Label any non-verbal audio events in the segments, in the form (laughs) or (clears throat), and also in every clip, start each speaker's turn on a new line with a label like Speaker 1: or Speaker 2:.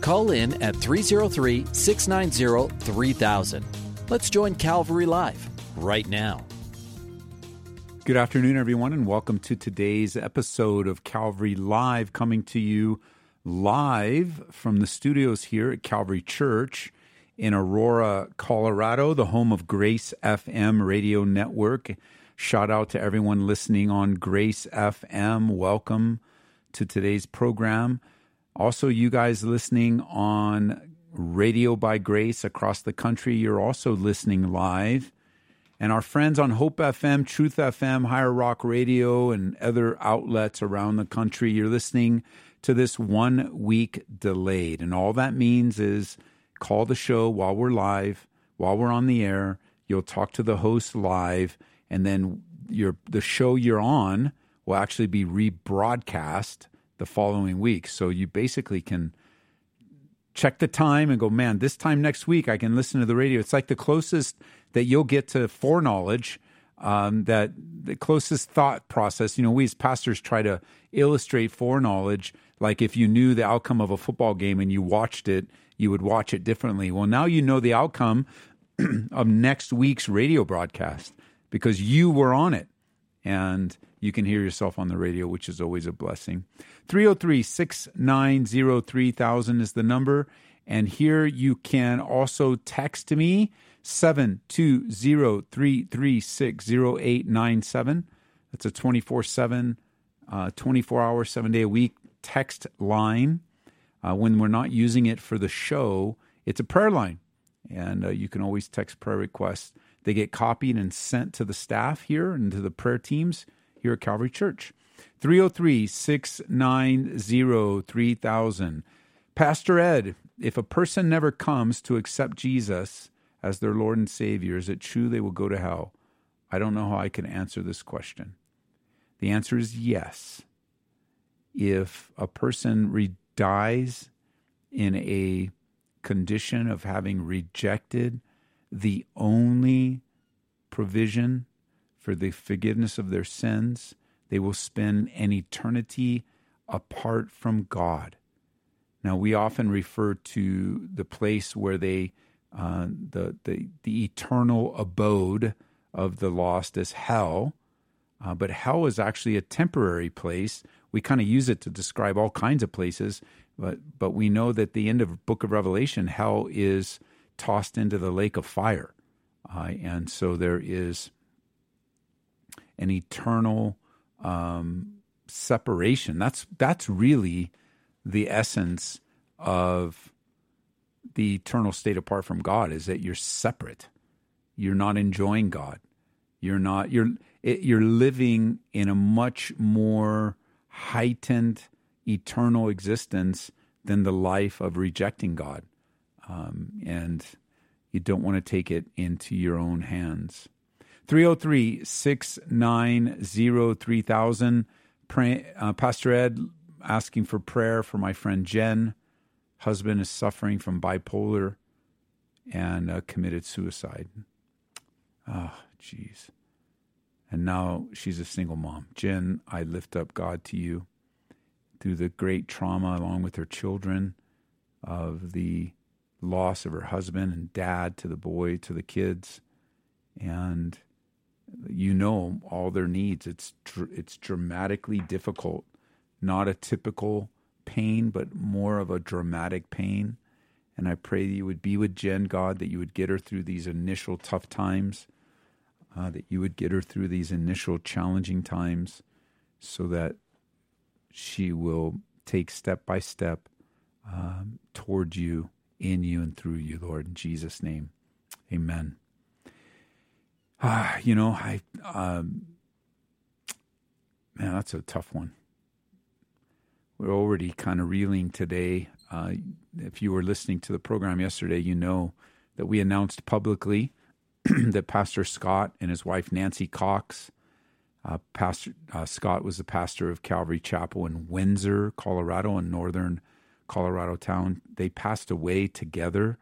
Speaker 1: Call in at 303 690 3000. Let's join Calvary Live right now.
Speaker 2: Good afternoon, everyone, and welcome to today's episode of Calvary Live, coming to you live from the studios here at Calvary Church in Aurora, Colorado, the home of Grace FM radio network. Shout out to everyone listening on Grace FM. Welcome to today's program. Also, you guys listening on Radio by Grace across the country, you're also listening live and our friends on Hope FM, Truth FM, Higher Rock Radio, and other outlets around the country. You're listening to this one week delayed. And all that means is call the show while we're live, while we're on the air. You'll talk to the host live, and then your the show you're on will actually be rebroadcast the following week. So you basically can check the time and go, man, this time next week I can listen to the radio. It's like the closest that you'll get to foreknowledge. Um, that the closest thought process, you know, we as pastors try to illustrate foreknowledge. Like if you knew the outcome of a football game and you watched it, you would watch it differently. Well, now you know the outcome (clears throat) of next week's radio broadcast because you were on it and you can hear yourself on the radio, which is always a blessing. 303 690 3000 is the number. And here you can also text me 720-336-0897. That's a 24-7, uh, 24 hour, seven day a week text line. Uh, when we're not using it for the show, it's a prayer line. And uh, you can always text prayer requests. They get copied and sent to the staff here and to the prayer teams here at Calvary Church. 303 690 3000. Pastor Ed, if a person never comes to accept Jesus, as their Lord and Savior, is it true they will go to hell? I don't know how I can answer this question. The answer is yes. If a person re- dies in a condition of having rejected the only provision for the forgiveness of their sins, they will spend an eternity apart from God. Now, we often refer to the place where they uh, the, the, the eternal abode of the lost is hell. Uh, but hell is actually a temporary place. We kind of use it to describe all kinds of places, but but we know that the end of Book of Revelation, hell is tossed into the lake of fire, uh, and so there is an eternal um, separation. That's that's really the essence of the eternal state apart from God is that you're separate. You're not enjoying God. You're not you're you're living in a much more heightened eternal existence than the life of rejecting God. Um, and you don't want to take it into your own hands. 303 690 3000. Uh, Pastor Ed asking for prayer for my friend Jen husband is suffering from bipolar and uh, committed suicide. Oh, jeez. And now she's a single mom. Jen, I lift up God to you through the great trauma, along with her children, of the loss of her husband and dad to the boy, to the kids. And you know all their needs. It's, dr- it's dramatically difficult, not a typical pain, but more of a dramatic pain. And I pray that you would be with Jen, God, that you would get her through these initial tough times, uh, that you would get her through these initial challenging times so that she will take step by step um, toward you, in you, and through you, Lord. In Jesus' name, amen. Ah, you know, I, um, man, that's a tough one we're already kind of reeling today uh, if you were listening to the program yesterday, you know that we announced publicly (clears throat) that Pastor Scott and his wife Nancy Cox, uh, Pastor uh, Scott was the pastor of Calvary Chapel in Windsor, Colorado, in northern Colorado town. They passed away together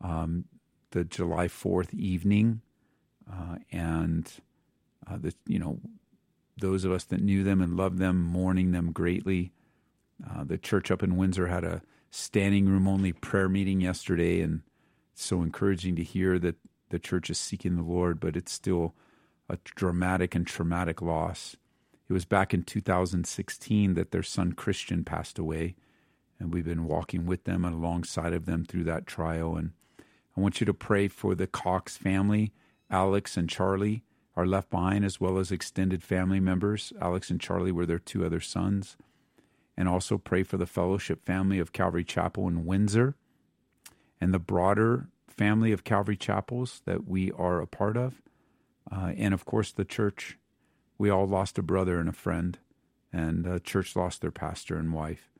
Speaker 2: um, the July Fourth evening, uh, and uh, the you know those of us that knew them and loved them, mourning them greatly. Uh, the church up in Windsor had a standing room only prayer meeting yesterday, and it's so encouraging to hear that the church is seeking the Lord, but it's still a dramatic and traumatic loss. It was back in 2016 that their son Christian passed away, and we've been walking with them and alongside of them through that trial. And I want you to pray for the Cox family, Alex and Charlie are left behind, as well as extended family members. Alex and Charlie were their two other sons. And also pray for the fellowship family of Calvary Chapel in Windsor and the broader family of Calvary Chapels that we are a part of. Uh, and of course, the church. We all lost a brother and a friend, and the church lost their pastor and wife.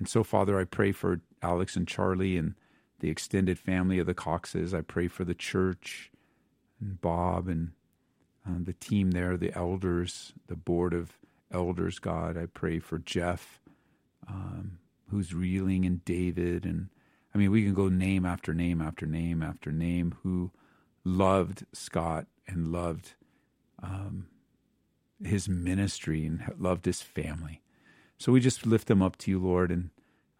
Speaker 2: And so, Father, I pray for Alex and Charlie and the extended family of the Coxes. I pray for the church and Bob and uh, the team there, the elders, the board of elders, God. I pray for Jeff, um, who's reeling, and David. And I mean, we can go name after name after name after name who loved Scott and loved um, his ministry and loved his family. So we just lift them up to you, Lord, and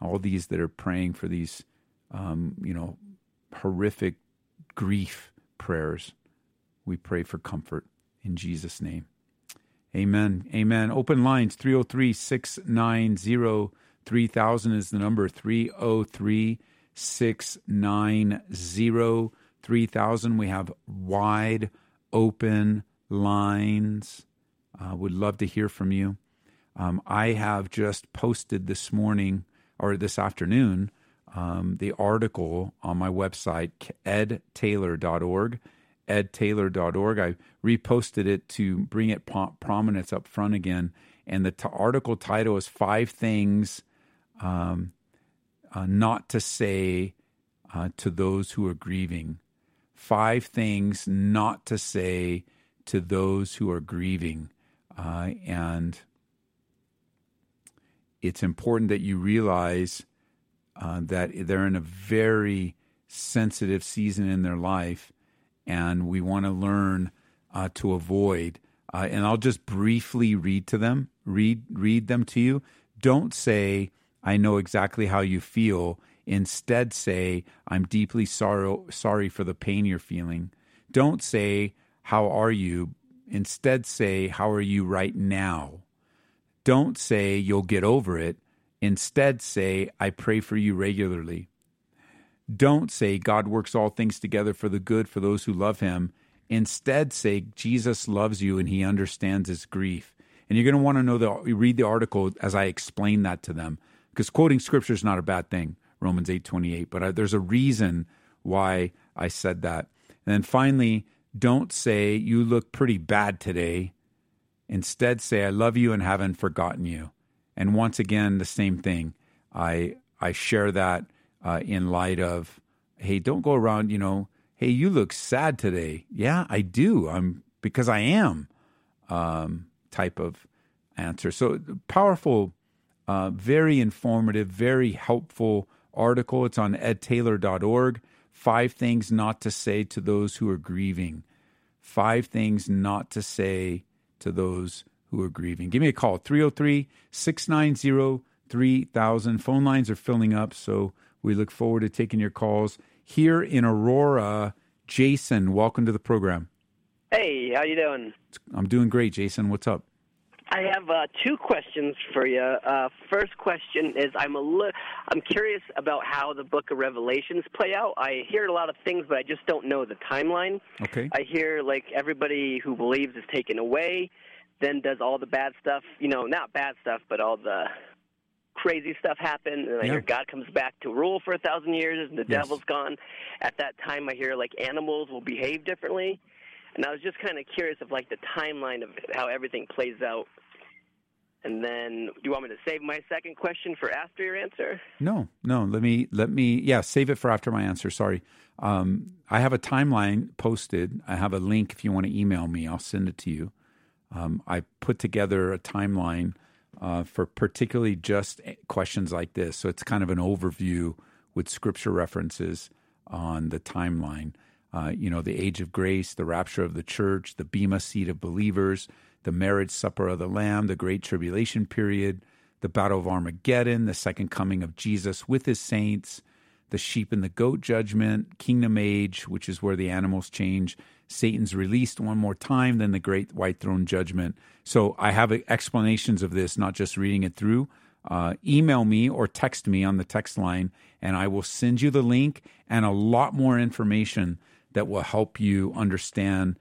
Speaker 2: all these that are praying for these, um, you know, horrific grief prayers. We pray for comfort in Jesus' name. Amen. Amen. Open lines 303 690 3000 is the number 303 690 3000. We have wide open lines. Uh, would love to hear from you. Um, I have just posted this morning or this afternoon um, the article on my website, edtaylor.org edtaylor.org. I reposted it to bring it prominence up front again. And the t- article title is Five Things um, uh, Not to Say uh, to Those Who Are Grieving. Five Things Not to Say to Those Who Are Grieving. Uh, and it's important that you realize uh, that they're in a very sensitive season in their life and we want to learn uh, to avoid. Uh, and I'll just briefly read to them, read read them to you. Don't say I know exactly how you feel. Instead, say I'm deeply sorrow, sorry for the pain you're feeling. Don't say how are you. Instead, say how are you right now. Don't say you'll get over it. Instead, say I pray for you regularly. Don't say God works all things together for the good for those who love him. Instead, say Jesus loves you and he understands his grief. And you're going to want to know the read the article as I explain that to them because quoting scripture is not a bad thing, Romans 8:28, but I, there's a reason why I said that. And then finally, don't say you look pretty bad today. Instead, say I love you and haven't forgotten you. And once again, the same thing. I I share that uh, in light of, hey, don't go around, you know, hey, you look sad today. Yeah, I do. I'm because I am. Um, type of answer. So powerful, uh, very informative, very helpful article. It's on edtaylor.org. Five things not to say to those who are grieving. Five things not to say to those who are grieving. Give me a call 303 690 3000. Phone lines are filling up, so we look forward to taking your calls here in Aurora. Jason, welcome to the program.
Speaker 3: Hey, how you doing?
Speaker 2: I'm doing great, Jason. What's up?
Speaker 3: I have uh, two questions for you. Uh, first question is I'm a li- I'm curious about how the Book of Revelations play out. I hear a lot of things, but I just don't know the timeline.
Speaker 2: Okay.
Speaker 3: I hear like everybody who believes is taken away, then does all the bad stuff. You know, not bad stuff, but all the crazy stuff happen, and I yeah. hear God comes back to rule for a thousand years, and the yes. devil's gone. At that time, I hear like animals will behave differently, and I was just kind of curious of like the timeline of how everything plays out. And then, do you want me to save my second question for after your answer?
Speaker 2: No, no. Let me let me yeah, save it for after my answer. Sorry. Um, I have a timeline posted. I have a link if you want to email me. I'll send it to you. Um, I put together a timeline uh, for particularly just questions like this. So it's kind of an overview with scripture references on the timeline. Uh, you know, the age of grace, the rapture of the church, the Bema seat of believers, the marriage supper of the Lamb, the great tribulation period, the battle of Armageddon, the second coming of Jesus with his saints, the sheep and the goat judgment, kingdom age, which is where the animals change, Satan's released one more time, then the great white throne judgment. So I have explanations of this, not just reading it through. Uh, email me or text me on the text line, and I will send you the link and a lot more information that will help you understand.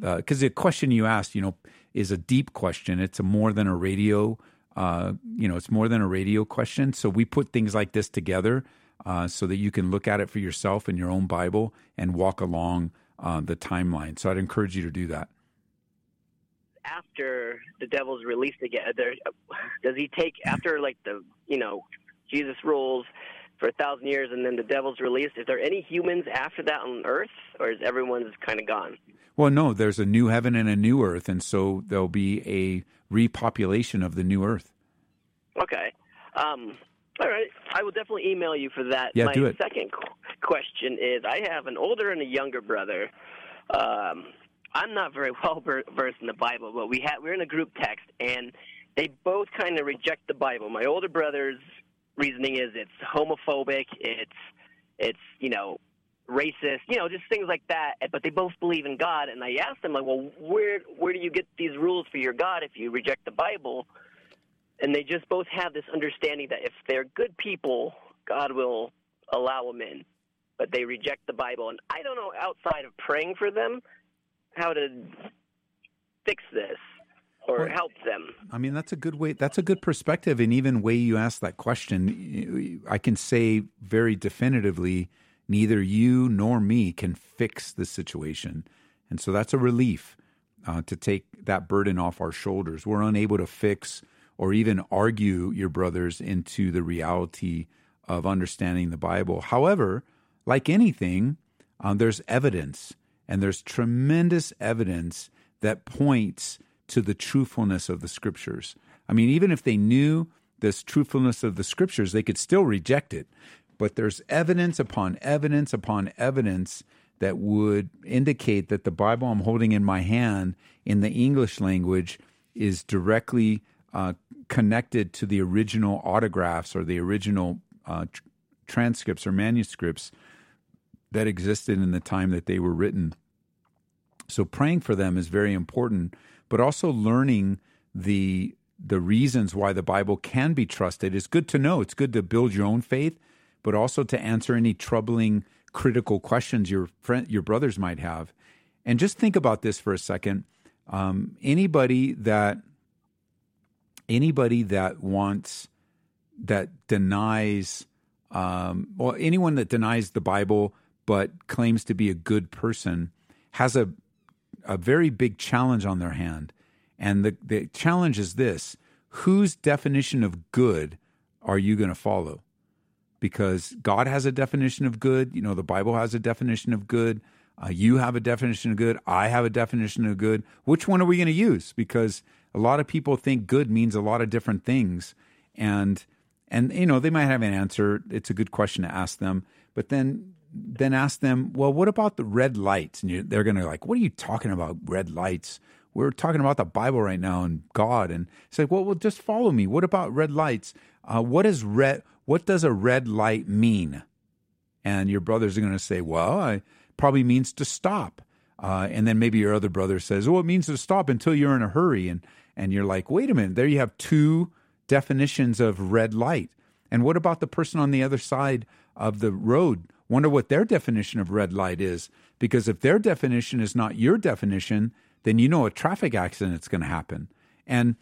Speaker 2: Because uh, the question you asked, you know, is a deep question. It's a more than a radio, uh, you know, it's more than a radio question. So we put things like this together uh, so that you can look at it for yourself in your own Bible and walk along uh, the timeline. So I'd encourage you to do that.
Speaker 3: After the devil's released again, there, does he take after like the you know Jesus rules for a thousand years and then the devil's released? Is there any humans after that on Earth, or is everyone's kind of gone?
Speaker 2: Well, no. There's a new heaven and a new Earth, and so there'll be a repopulation of the new Earth.
Speaker 3: Okay. Um, all right. I will definitely email you for that.
Speaker 2: Yeah,
Speaker 3: My
Speaker 2: do it.
Speaker 3: second question is I have an older and a younger brother. Um, I'm not very (laughs) well versed in the Bible, but we had we're in a group text and they both kind of reject the Bible. My older brother's reasoning is it's homophobic, it's it's, you know, racist, you know, just things like that. But they both believe in God, and I asked them like, well, where where do you get these rules for your God if you reject the Bible? and they just both have this understanding that if they're good people, God will allow them in. But they reject the Bible, and I don't know outside of praying for them how to fix this or well, help them.
Speaker 2: I mean, that's a good way. That's a good perspective, and even way you ask that question, I can say very definitively, neither you nor me can fix the situation, and so that's a relief uh, to take that burden off our shoulders. We're unable to fix or even argue your brothers into the reality of understanding the Bible. However, like anything, um, there's evidence, and there's tremendous evidence that points to the truthfulness of the scriptures. I mean, even if they knew this truthfulness of the scriptures, they could still reject it. But there's evidence upon evidence upon evidence that would indicate that the Bible I'm holding in my hand in the English language is directly uh, connected to the original autographs or the original uh, tr- transcripts or manuscripts that existed in the time that they were written. So praying for them is very important, but also learning the the reasons why the Bible can be trusted is good to know. It's good to build your own faith, but also to answer any troubling critical questions your friend your brothers might have. And just think about this for a second. Um, anybody that anybody that wants that denies um, well anyone that denies the Bible but claims to be a good person has a a very big challenge on their hand. And the, the challenge is this whose definition of good are you going to follow? Because God has a definition of good. You know, the Bible has a definition of good. Uh, you have a definition of good. I have a definition of good. Which one are we going to use? Because a lot of people think good means a lot of different things and and you know they might have an answer it's a good question to ask them but then then ask them well what about the red lights? And you, they're going to be like what are you talking about red lights? We're talking about the bible right now and god. And say well, well just follow me. What about red lights? Uh, what is red what does a red light mean? And your brothers are going to say well it probably means to stop. Uh, and then maybe your other brother says, "Oh, it means to stop until you're in a hurry." And and you're like, wait a minute, there you have two definitions of red light. And what about the person on the other side of the road? Wonder what their definition of red light is. Because if their definition is not your definition, then you know a traffic accident is going to happen. And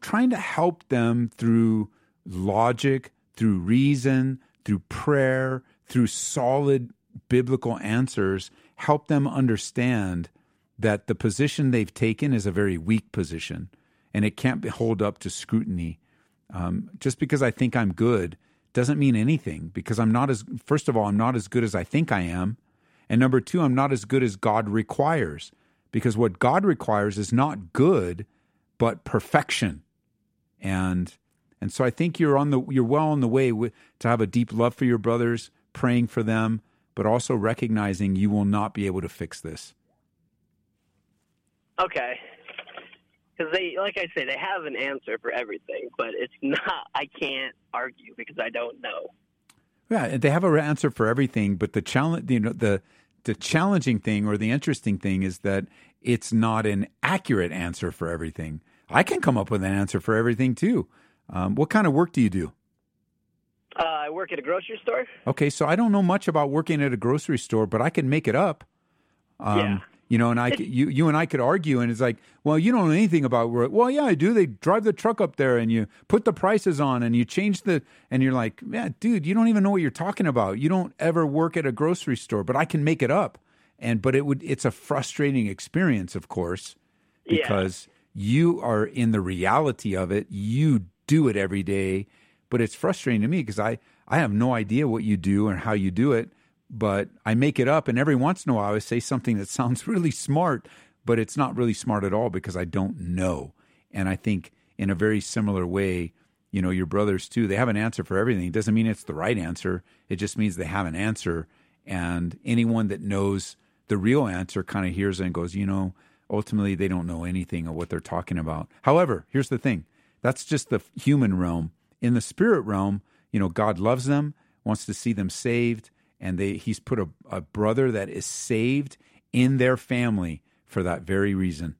Speaker 2: trying to help them through logic, through reason, through prayer, through solid biblical answers, help them understand that the position they've taken is a very weak position. and it can't hold up to scrutiny. Um, just because I think I'm good doesn't mean anything because I'm not as, first of all, I'm not as good as I think I am. And number two, I'm not as good as God requires because what God requires is not good, but perfection. And and so I think you're on the you're well on the way with, to have a deep love for your brothers, praying for them, but also recognizing you will not be able to fix this.
Speaker 3: Okay. Because they, like I say, they have an answer for everything, but it's not. I can't argue because I don't know.
Speaker 2: Yeah, they have an answer for everything, but the challenge, you know, the the challenging thing or the interesting thing is that it's not an accurate answer for everything. I can come up with an answer for everything too. Um, what kind of work do you do?
Speaker 3: Uh, I work at a grocery store.
Speaker 2: Okay, so I don't know much about working at a grocery store, but I can make it up.
Speaker 3: Um, yeah.
Speaker 2: You know, and I, you, you and I could argue, and it's like, well, you don't know anything about work. Well, yeah, I do. They drive the truck up there, and you put the prices on, and you change the, and you're like, yeah, dude, you don't even know what you're talking about. You don't ever work at a grocery store, but I can make it up, and but it would, it's a frustrating experience, of course, because yeah. you are in the reality of it. You do it every day, but it's frustrating to me because I, I have no idea what you do and how you do it but I make it up. And every once in a while, I say something that (laughs) sounds really smart, but it's not really smart at all because I don't know. And I think in a very similar way, you know, your brothers too, they have an answer for everything. It doesn't mean it's the right answer, it just means they have an answer. And anyone that knows the real answer kind of hears it and goes, you know, ultimately they don't know anything of what they're talking about. However, here's the thing that's just the human realm. In the spirit realm, you know, God loves them, wants to see them saved, and they he's put a, a brother that is saved in their family for that very reason.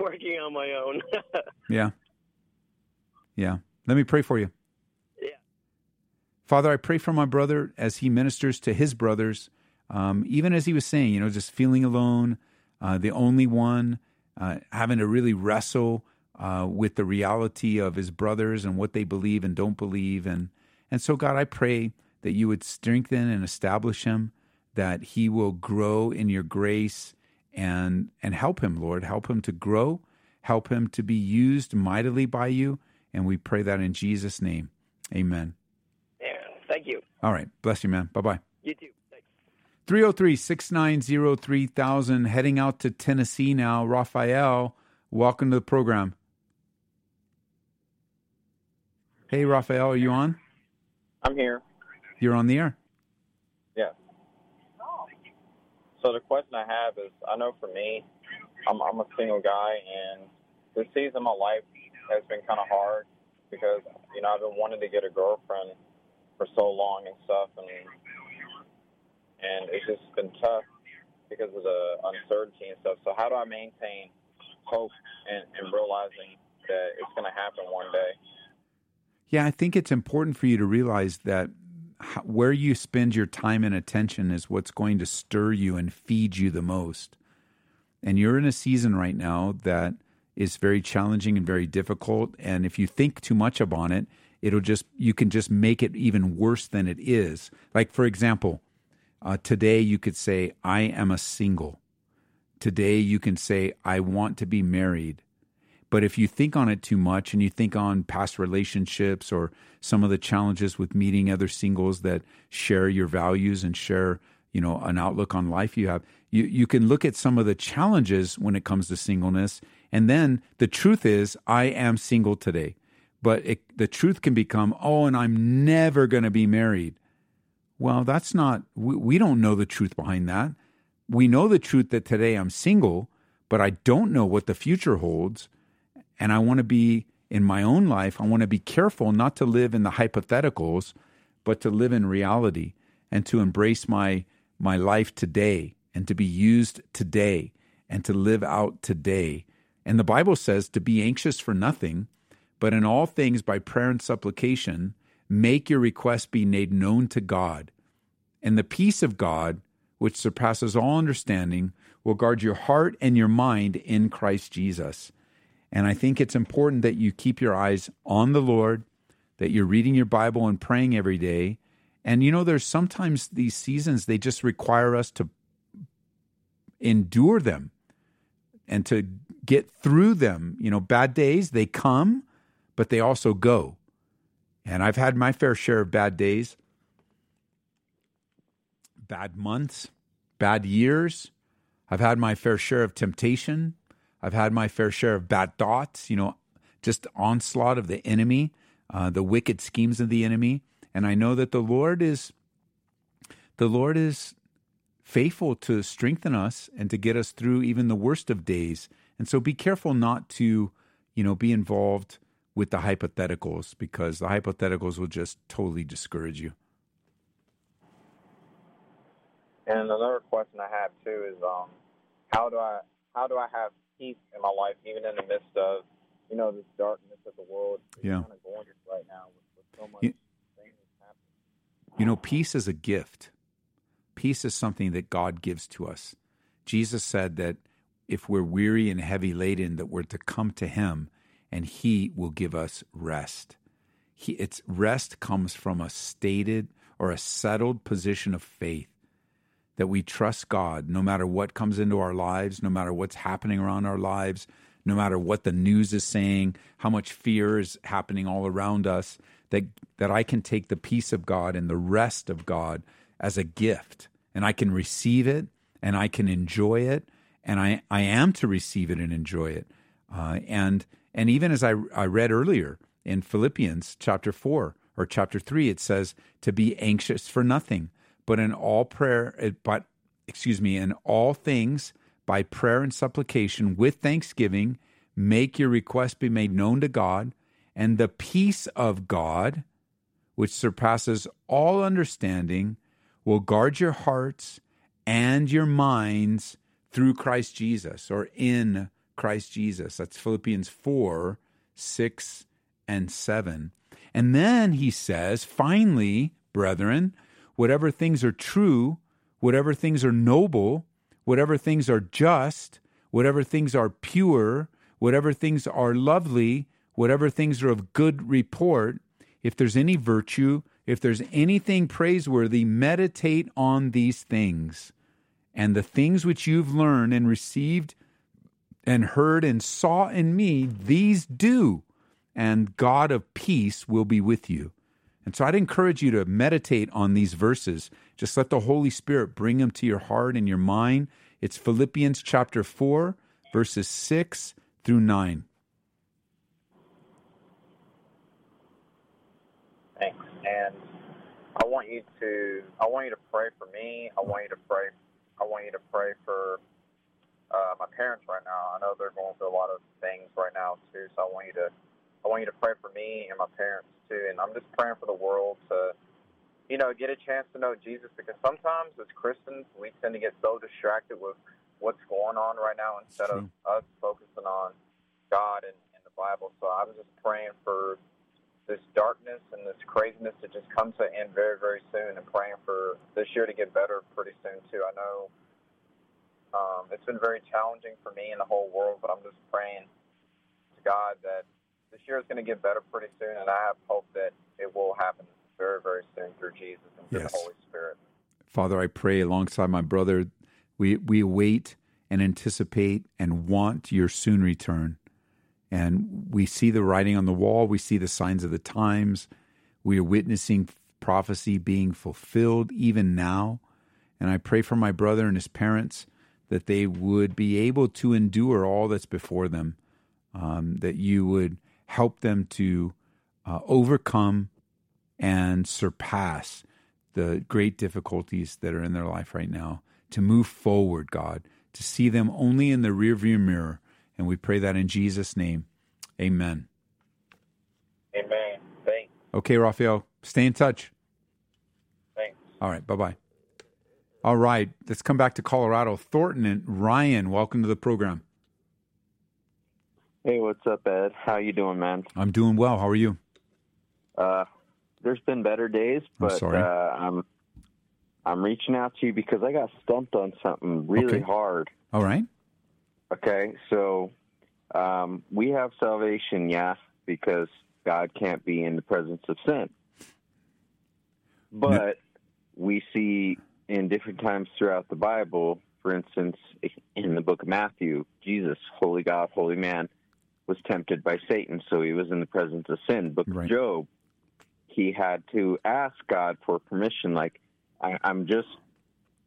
Speaker 3: Working on my own. (laughs)
Speaker 2: yeah. Yeah. Let me pray for you.
Speaker 3: Yeah.
Speaker 2: Father, I pray for my brother as he ministers to his brothers, um, even as he was saying, you know, just feeling alone, uh, the only one, uh, having to really wrestle uh, with the reality of his brothers and what they believe and don't believe. And, and so, God, I pray that you would strengthen and establish him, that he will grow in your grace and and help him, Lord, help him to grow, help him to be used mightily by you, and we pray that in Jesus name. Amen.
Speaker 3: Yeah, thank you.
Speaker 2: All right, bless you, man. Bye-bye.
Speaker 3: You too.
Speaker 2: 303 690 3000. Heading out to Tennessee now. Raphael, welcome to the program. Hey, Raphael, are you on?
Speaker 4: I'm here.
Speaker 2: You're on the air.
Speaker 4: Yeah. So the question I have is, I know for me, I'm, I'm a single guy, and this season of my life has been kind of hard because you know I've been wanting to get a girlfriend for so long and stuff, and and it's just been tough because of the uncertainty and stuff. So how do I maintain hope and, and realizing that it's going to happen one day?
Speaker 2: Yeah, I think it's important for you to realize that where you spend your time and attention is what's going to stir you and feed you the most. And you're in a season right now that is very challenging and very difficult. And if you think too much about it, it'll just, you can just make it even worse than it is. Like, for example, uh, today you could say, I am a single. Today you can say, I want to be married. But if you think on it too much and you think on past relationships or some of the challenges with meeting other singles that share your values and share, you know, an outlook on life you have, you, you can look at some of the challenges when it comes to singleness. And then the truth is, I am single today. But it, the truth can become, oh, and I'm never going to be married. Well, that's not, we, we don't know the truth behind that. We know the truth that today I'm single, but I don't know what the future holds. And I want to be in my own life, I want to be careful not to live in the hypotheticals, but to live in reality and to embrace my my life today and to be used today and to live out today. And the Bible says to be anxious for nothing, but in all things by prayer and supplication, make your requests be made known to God. And the peace of God, which surpasses all understanding, will guard your heart and your mind in Christ Jesus. And I think it's important that you keep your eyes on the Lord, that you're reading your Bible and praying every day. And you know, there's sometimes these seasons, they just require us to endure them and to get through them. You know, bad days, they come, but they also go. And I've had my fair share of bad days, bad months, bad years. I've had my fair share of temptation. I've had my fair share of bad thoughts, you know, just onslaught of the enemy, uh, the wicked schemes of the enemy. And I know that the Lord is the Lord is faithful to strengthen us and to get us through even the worst of days. And so be careful not to, you know, be involved with the hypotheticals because the hypotheticals will just totally discourage you.
Speaker 4: And another question I have too is, um, how do I how do I have peace in my life, even in the midst of, you know, this darkness of the world?
Speaker 2: Yeah.
Speaker 4: Kind of going right now with, with so much
Speaker 2: You-
Speaker 4: things happening.
Speaker 2: You know, peace is a gift. Peace is something that God gives to us. Jesus said that if we're weary and heavy laden, that we're to come to Him and He will give us rest. He, it's rest comes from a stated or a settled position of faith that we trust God no matter what comes into our lives, no matter what's happening around our lives, no matter what the news is saying, how much fear is happening all around us, that, that I can take the peace of God and the rest of God as a gift and I can receive it and I can enjoy it and I, I am to receive it and enjoy it. Uh, and and even as I, I read earlier in Philippians chapter 4 or chapter 3, it says to be anxious for nothing, but in all prayer, but excuse me, in all things by prayer and supplication with thanksgiving, make your request be made known to God, and the peace of God, which surpasses all understanding, will guard your hearts and your minds through Christ Jesus or in Christ Jesus. That's Philippians 4 6 and 7. And then he says, finally, brethren, whatever things are true, whatever things are noble, whatever things are just, whatever things are pure, whatever things are lovely, whatever things are of good report, if there's any virtue, if there's anything praiseworthy, meditate on these things. And the things which you've learned and received and heard and saw in me, these do, and God of peace will be with you. And so I'd encourage you to meditate on these verses. Just let the Holy Spirit bring them to your heart and your mind. It's Philippians chapter 4, verses 6 through 9.
Speaker 4: Thanks. And I want you to I want you to pray for me. I want you to pray I want you to pray for uh, my parents right now. I know they're going through a lot of things right now too. So I want you to I want you to pray for me and my parents too. And I'm just praying for the world to you know get a chance to know Jesus because sometimes as Christians we tend to get so distracted with what's going on right now instead of us focusing on God and, and the Bible. So I'm just praying for this darkness and this craziness to just come to an end very, very soon and praying for this year to get better pretty soon too. I know um, it's been very challenging for me and the whole world, but I'm just praying to God that this year is going to get better pretty soon, and I have hope that it will happen very, very soon through Jesus and through
Speaker 2: Yes.
Speaker 4: the Holy Spirit.
Speaker 2: Father, I pray alongside my brother, we, we await and anticipate and want your soon return. And we see the writing on the wall, we see the signs of the times, we are witnessing prophecy being fulfilled even now. And I pray for my brother and his parents that they would be able to endure all that's before them, um, that you would help them to uh, overcome and surpass the great difficulties that are in their life right now, to move forward, God, to see them only in the rearview mirror. And we pray that in Jesus' name. Amen.
Speaker 4: Amen. Thanks.
Speaker 2: Okay, Raphael, stay in touch.
Speaker 4: Thanks.
Speaker 2: All right, bye bye. All right, let's come back to Colorado. Thornton and Ryan, welcome to the program.
Speaker 5: Hey, what's up, Ed? How you doing, man?
Speaker 2: I'm doing well. How are you?
Speaker 5: Uh, there's been better days,
Speaker 2: I'm
Speaker 5: but
Speaker 2: sorry.
Speaker 5: Uh, I'm I'm reaching out to you because I got stumped on something really
Speaker 2: Okay.
Speaker 5: hard.
Speaker 2: All right.
Speaker 5: Okay, so um, we have salvation, yeah, because God can't be in the presence of sin. But we see in different times throughout the Bible, for instance, in the book of Matthew, Jesus, holy God, holy man, was tempted by Satan, so he was in the presence of sin. Book right. of Job, he had to ask God for permission. Like, I, I'm just,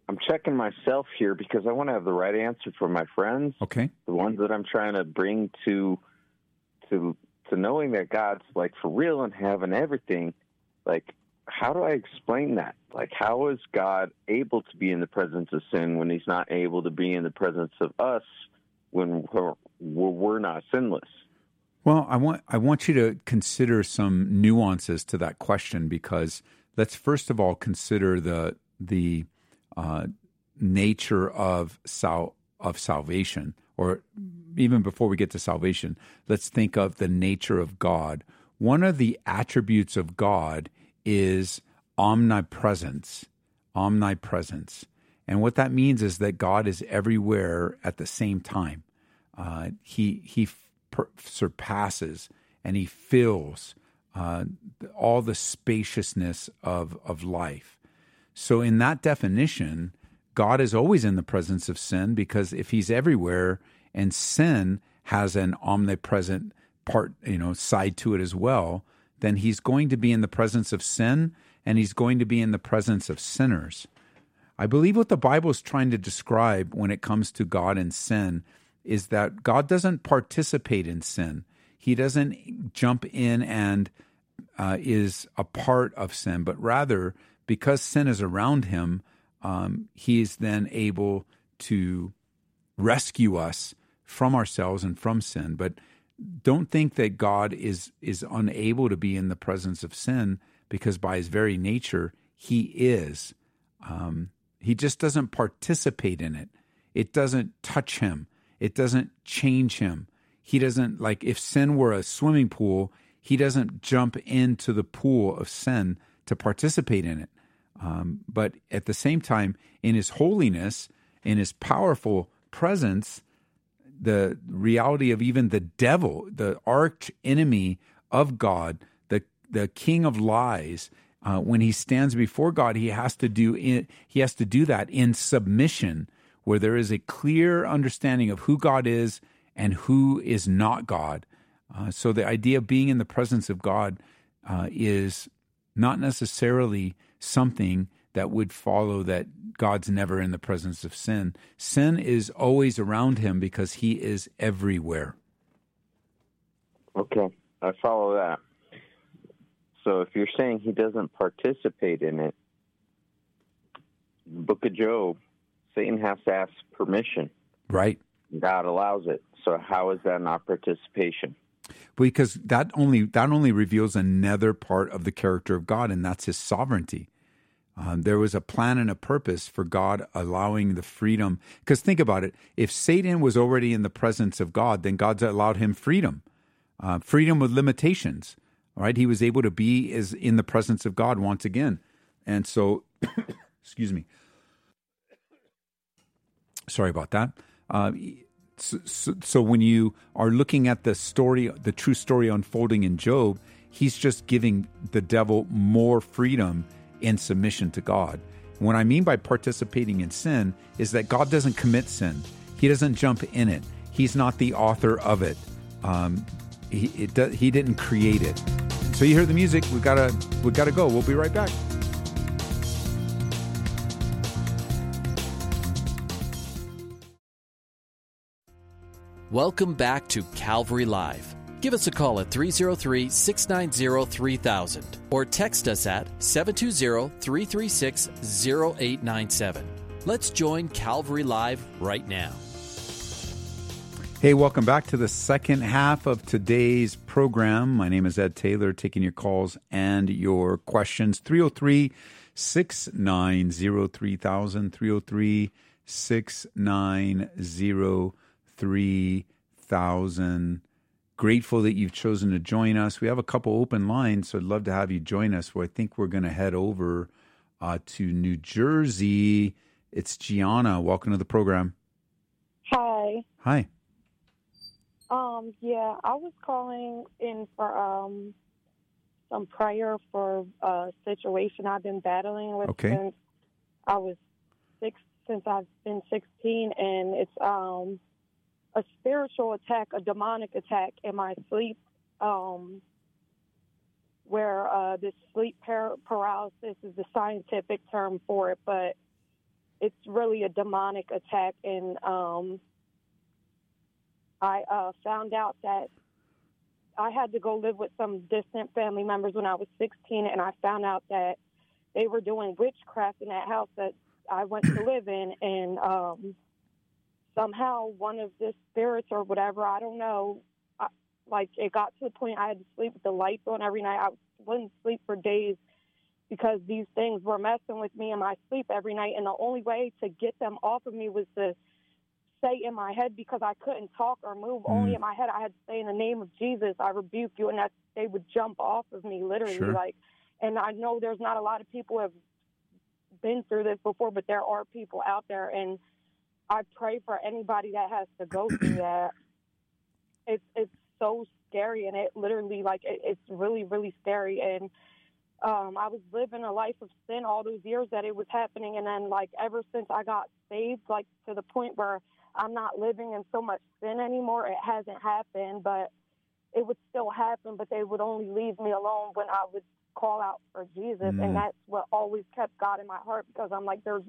Speaker 5: I'm checking myself here because I want to have the right answer for my friends.
Speaker 2: Okay.
Speaker 5: The ones that I'm trying to bring to, to, to knowing that God's like for real and having everything. Like, how do I explain that? Like, how is God able to be in the presence of sin when He's not able to be in the presence of us when we're, we're not sinless?
Speaker 2: Well, I want I want you to consider some nuances to that question because let's first of all consider the the uh, nature of sal- of salvation, or even before we get to salvation, let's think of the nature of God. One of the attributes of God is omnipresence. Omnipresence. And what that means is that God is everywhere at the same time. Uh, he he per- surpasses and he fills uh, all the spaciousness of of life. So, in that definition, God is always in the presence of sin because if He's everywhere and sin has an omnipresent part, you know, side to it as well, then he's going to be in the presence of sin and he's going to be in the presence of sinners. I believe what the Bible is trying to describe when it comes to God and sin is that God doesn't participate in sin. He doesn't jump in and uh, is a part of sin, but rather, because sin is around him, um, he is then able to rescue us from ourselves and from sin. But don't think that God is is unable to be in the presence of sin because by his very nature he is. Um, he just doesn't participate in it. It doesn't touch him. It doesn't change him. He doesn't like if sin were a swimming pool, he doesn't jump into the pool of sin to participate in it. Um, but at the same time, in his holiness, in his powerful presence, the reality of even the devil, the arch enemy of God, the the king of lies. Uh, when he stands before God, he has to do in, he has to do that in submission, where there is a clear understanding of who God is and who is not God. Uh, so the idea of being in the presence of God uh, is not necessarily something that would follow that God's never in the presence of sin. Sin is always around him because he is everywhere.
Speaker 5: Okay, I follow that. So if you're saying he doesn't participate in it, Book of Job, Satan has to ask permission.
Speaker 2: Right.
Speaker 5: God allows it. So how is that not participation?
Speaker 2: Because that only that only reveals another part of the character of God, and that's His sovereignty. Um, there was a plan and a purpose for God allowing the freedom. Because think about it if Satan was already in the presence of God, then God's allowed him freedom, uh, freedom with limitations. Right? He was able to be is in the presence of God once again. And so, (coughs) excuse me. Sorry about that. Uh, so, so, so when you are looking at the story, the true story unfolding in Job, he's just giving the devil more freedom in submission to God. What I mean by participating in sin is that God doesn't commit sin. He doesn't jump in it. He's not the author of it. Um, he, it he didn't create it. So you hear the music. We gotta we gotta go. We'll be right back.
Speaker 1: Welcome back to Calvary Live. Give us a call at 303 690 3000 or text us at 720 336 0897. Let's join Calvary Live right now.
Speaker 2: Hey, welcome back to the second half of today's program. My name is Ed Taylor, taking your calls and your questions. 303 690 3000. 303 690 3000 grateful that you've chosen to join us. We have a couple open lines, so I'd love to have you join us. Well, I think we're going to head over uh, to New Jersey. It's Gianna. Welcome to the program.
Speaker 6: Hi.
Speaker 2: Hi.
Speaker 6: Um, yeah, I was calling in for um some prayer for a situation I've been battling with
Speaker 2: okay.
Speaker 6: since I was six since I've been 16, and it's um, a spiritual attack, a demonic attack in my sleep, um, where uh, this sleep par- paralysis is the scientific term for it, but it's really a demonic attack. And um, I uh, found out that I had to go live with some distant family members when I was 16, and I found out that they were doing witchcraft in that house that I went to live in, and um, somehow one of the spirits or whatever, I don't know, I, like it got to the point I had to sleep with the lights on every night. I wouldn't sleep for days because these things were messing with me in my sleep every night, and the only way to get them off of me was to say in my head because I couldn't talk or move. Mm. Only in my head, I had to say in the name of Jesus, I rebuke you, and that they would jump off of me literally,
Speaker 2: sure.
Speaker 6: like. And I know there's not a lot of people have been through this before, but there are people out there, and I pray for anybody that has to go (clears throat) through that. It's it's so scary, and it literally like it, it's really really scary. And um, I was living a life of sin all those years that it was happening, and then like ever since I got saved, like to the point where I'm not living in so much sin anymore. It hasn't happened, but it would still happen. But they would only leave me alone when I would call out for Jesus, mm. and that's what always kept God in my heart because I'm like, there's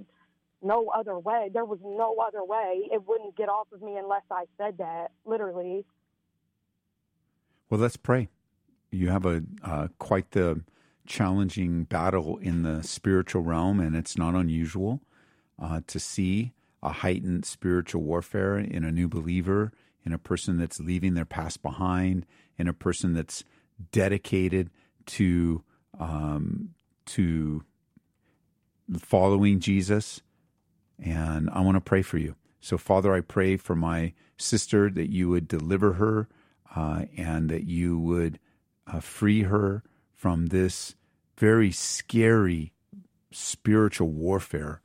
Speaker 6: no other way. There was no other way. It wouldn't get off of me unless I said that, literally.
Speaker 2: Well, let's pray. You have a uh, quite the challenging battle in the spiritual realm, and it's not unusual uh, to see a heightened spiritual warfare in a new believer, in a person that's leaving their past behind, in a person that's dedicated to um, to following Jesus. And I want to pray for you. So, Father, I pray for my sister that you would deliver her uh, and that you would uh, free her from this very scary spiritual warfare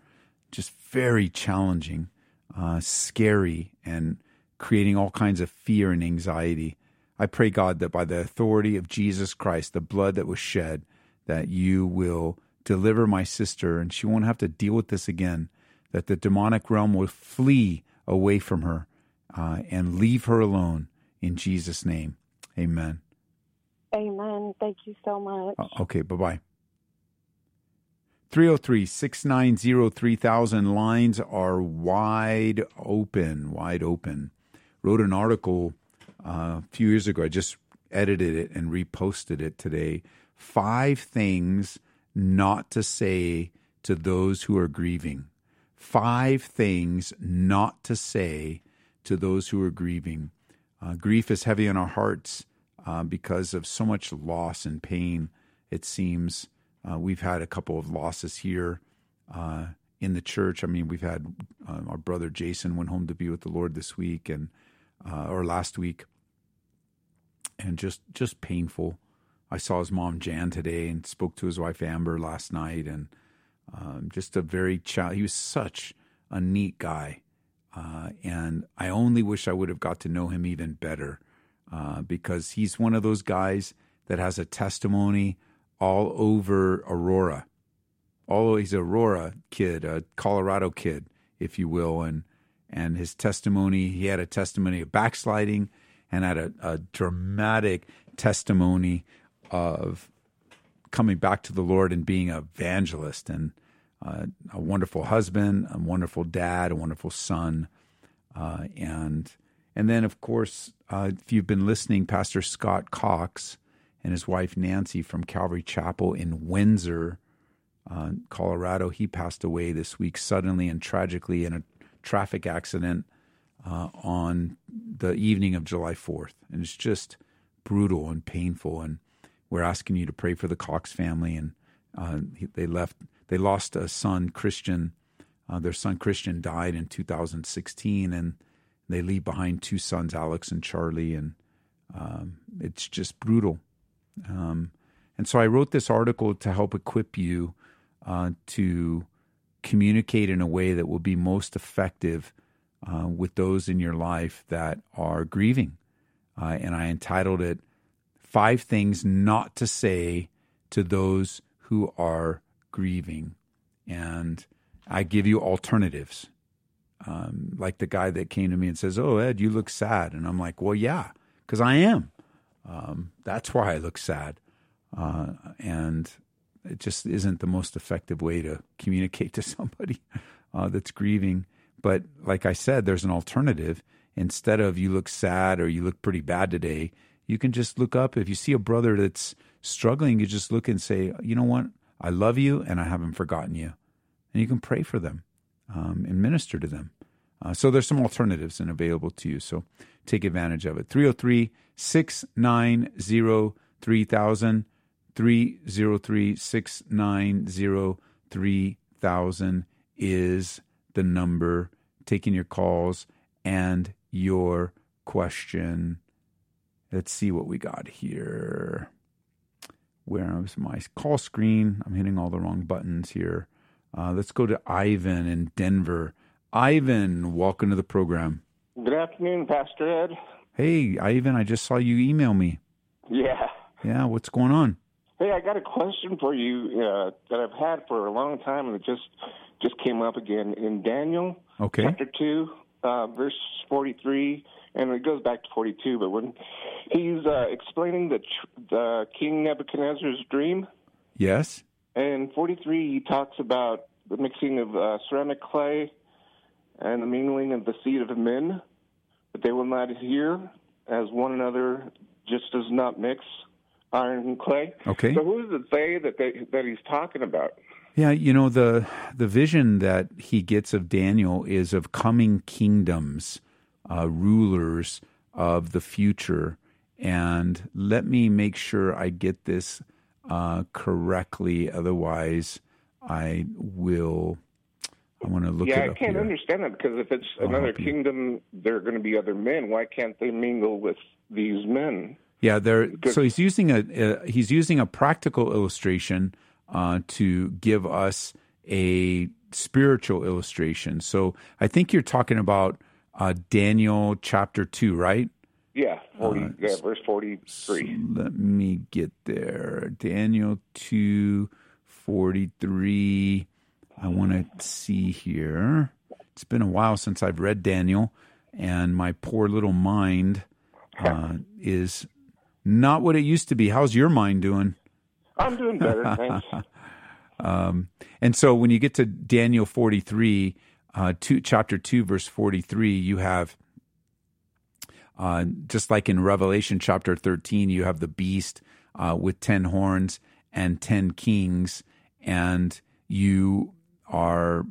Speaker 2: just very challenging, uh, scary, and creating all kinds of fear and anxiety. I pray, God, that by the authority of Jesus Christ, the blood that was shed, that you will deliver my sister and she won't have to deal with this again, that the demonic realm will flee away from her uh, and leave her alone in Jesus' name. Amen.
Speaker 6: Amen. Thank you so much.
Speaker 2: Uh, okay, bye bye. 303 690 3000 lines are wide open, wide open. Wrote an article uh, a few years ago. I just edited it and reposted it today. Five things not to say to those who are grieving. Five things not to say to those who are grieving. Uh, grief is heavy on our hearts uh, because of so much loss and pain, it seems. Uh, we've had a couple of losses here uh, in the church. I mean, we've had uh, our brother Jason went home to be with the Lord this week and uh, or last week, and just just painful. I saw his mom Jan today and spoke to his wife Amber last night, and um, just a very child. He was such a neat guy, uh, and I only wish I would have got to know him even better uh, because he's one of those guys that has a testimony all over Aurora. All he's a Aurora kid, a Colorado kid, if you will, and and his testimony. He had a testimony of backsliding, and had a, a dramatic testimony of coming back to the Lord and being an evangelist and uh, a wonderful husband, a wonderful dad, a wonderful son, uh, and and then of course, uh, if you've been listening, Pastor Scott Cox and his wife Nancy from Calvary Chapel in Windsor, uh, Colorado. He passed away this week suddenly and tragically in a traffic accident uh, on the evening of July 4th. And it's just brutal and painful. And we're asking you to pray for the Cox family. And uh, they left, they lost a son, Christian. Uh, their son Christian died in 2016, and they leave behind two sons, Alex and Charlie. And um, it's just brutal. Um, and so I wrote this article to help equip you uh, to communicate in a way that will be most effective uh, with those in your life that are grieving. Uh, and I entitled it Five Things Not to Say to Those Who Are Grieving. And I give you alternatives. Um, like the guy that came to me and says, "Oh, Ed, you look sad," and I'm like, "Well, yeah, because I am. Um, that's why I look sad." Uh, and it just isn't the most effective way to communicate (laughs) to somebody uh, that's grieving. But like I said, there's an alternative. Instead of you look sad or you look pretty bad today, you can just look up. If you see a brother that's struggling, you just look and say, you know what? I love you and I haven't forgotten you. And you can pray for them um, and minister to them. Uh, so there's some alternatives and available to you. So take advantage of it. 303 690 3000. 303 690 3000 is the number taking your calls and your question. Let's see what we got here. Where is my call screen? I'm hitting all the wrong buttons here. Uh, let's go to Ivan in Denver. Ivan, welcome to the program.
Speaker 7: Good afternoon, Pastor Ed.
Speaker 2: Hey, Ivan, I just saw you email me.
Speaker 7: Yeah.
Speaker 2: Yeah, what's going on?
Speaker 7: Hey, I got a question for you uh, that I've had for a long time, and it just just came up again in Daniel,
Speaker 2: okay.
Speaker 7: chapter two, uh, verse forty-three, and it goes back to forty-two. But when he's uh, explaining the the King Nebuchadnezzar's dream,
Speaker 2: yes,
Speaker 7: and forty-three, he talks about the mixing of uh, ceramic clay and the mingling of the seed of men, but they will not hear as one another, just does not mix iron and clay.
Speaker 2: Okay.
Speaker 7: So who is it say that they, that he's talking about?
Speaker 2: Yeah, you know the the vision that he gets of Daniel is of coming kingdoms, uh, rulers of the future, and let me make sure I get this uh, correctly. Otherwise, I will. I want to look. At it.
Speaker 7: Yeah,
Speaker 2: I
Speaker 7: can't
Speaker 2: here.
Speaker 7: understand that because if it's
Speaker 2: I'll
Speaker 7: another
Speaker 2: help you.
Speaker 7: kingdom, there are going to be other men. Why can't they mingle with these men?
Speaker 2: Yeah, there. So he's using a, a he's using a practical illustration uh, to give us a spiritual illustration. So I think you're talking about uh, Daniel chapter two, right?
Speaker 7: Yeah,
Speaker 2: Uh,
Speaker 7: yeah, verse forty-three.
Speaker 2: Let me get there. Daniel two forty three. I want to see here. It's been a while since I've read Daniel, and my poor little mind uh, is not what it used to be. How's your mind doing?
Speaker 7: I'm doing better, (laughs) thanks.
Speaker 2: Um, and so when you get to Daniel 43, uh, two, chapter 2, verse 43, you have, uh, just like in Revelation chapter 13, you have the beast uh, with 10 horns and 10 kings, and you are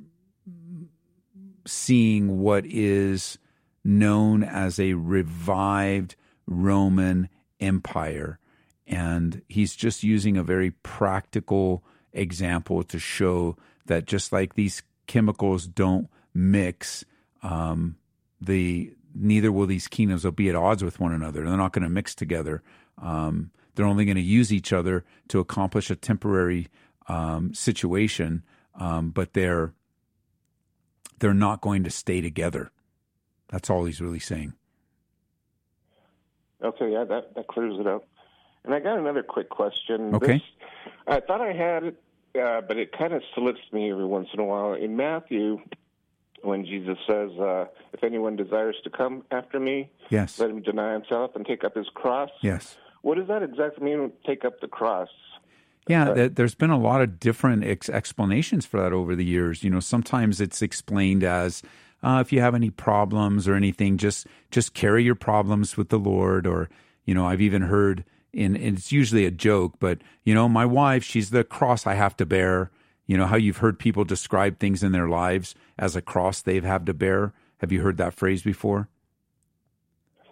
Speaker 2: seeing what is known as a revived Roman Empire. And he's just using a very practical example to show that just like these chemicals don't mix, um, the neither will these kingdoms They'll be at odds with one another. They're not going to mix together. Um, they're only going to use each other to accomplish a temporary um, situation, um, but they're they're not going to stay together. That's all he's really saying.
Speaker 7: Okay, yeah, that that clears it up. And I got another quick question.
Speaker 2: Okay.
Speaker 7: This, I thought I had it, uh, but it kind of slips me every once in a while. In Matthew, when Jesus says, uh, "If anyone desires to come after me,
Speaker 2: Yes.
Speaker 7: let him deny himself and take up his cross."
Speaker 2: Yes.
Speaker 7: What does that exactly mean? Take up the cross?
Speaker 2: Yeah, th- there's been a lot of different ex- explanations for that over the years. You know, sometimes it's explained as uh, if you have any problems or anything, just just carry your problems with the Lord. Or you know, I've even heard in and it's usually a joke, but you know, my wife, she's the cross I have to bear. You know how you've heard people describe things in their lives as a cross they've had to bear. Have you heard that phrase before?